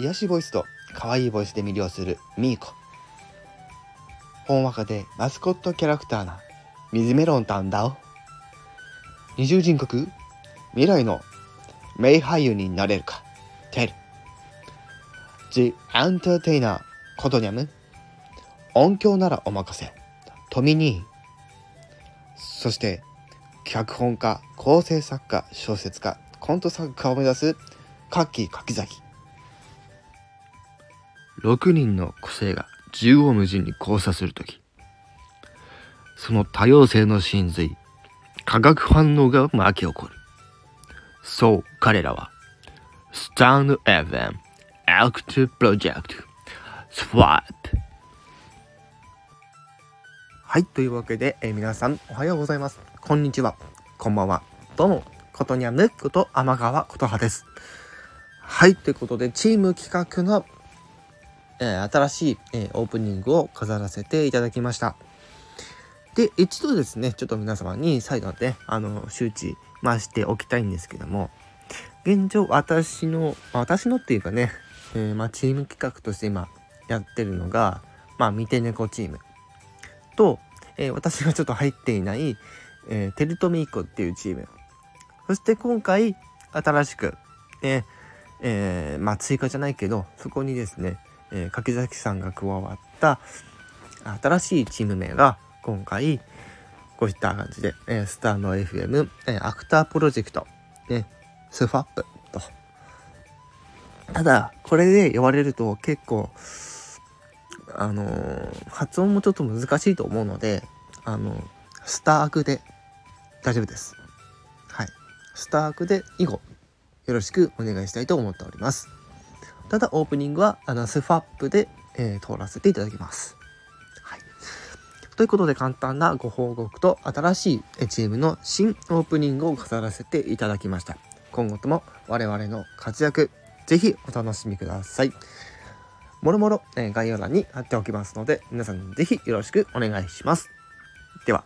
癒しボイスと可愛いボイスで魅了するミーコ。ほんわかでマスコットキャラクターな水メロンタンだお二重人格未来の名俳優になれるか。テル The Entertainer コトニャム音響ならお任せ。トミニーそして脚本家構成作家小説家コント作家を目指すカッキー柿崎。6人の個性が縦横無尽に交差するときその多様性の真髄化学反応が巻き起こる。そう彼らはスタンド FM アクティブプロジェクトスワップはいというわけで、えー皆さんおはようございます。こんにちは。こんばんは。どうも。ことにゃむこと天川琴葉です。はいということでチーム企画の、え新しい、えオープニングを飾らせていただきました。で一度ですねちょっと皆様に再度ねあの周知ましておきたいんですけども現状私の私のっていうかね、えーまあ、チーム企画として今やってるのがまあ見て猫チーム。と、えー私がちょっと入っていない、えーテルトミーコっていうチーム。そして今回新しく、ねえーまあ追加じゃないけどそこにですね、えー柿崎さんが加わった新しいチーム名が今回こういった感じで、えースターの FM、えーアクタープロジェクト、ね、スファップと。ただこれで呼ばれると結構あのー発音もちょっと難しいと思うのであのスタークで大丈夫です。はい。スタークで以後よろしくお願いしたいと思っております。ただオープニングはあのスファップで、えー通らせていただきます。ということで簡単なご報告と新しいチームの新オープニングを飾らせていただきました。今後とも我々の活躍ぜひお楽しみください。もろもろえ概要欄に貼っておきますので皆さんぜひよろしくお願いします。では。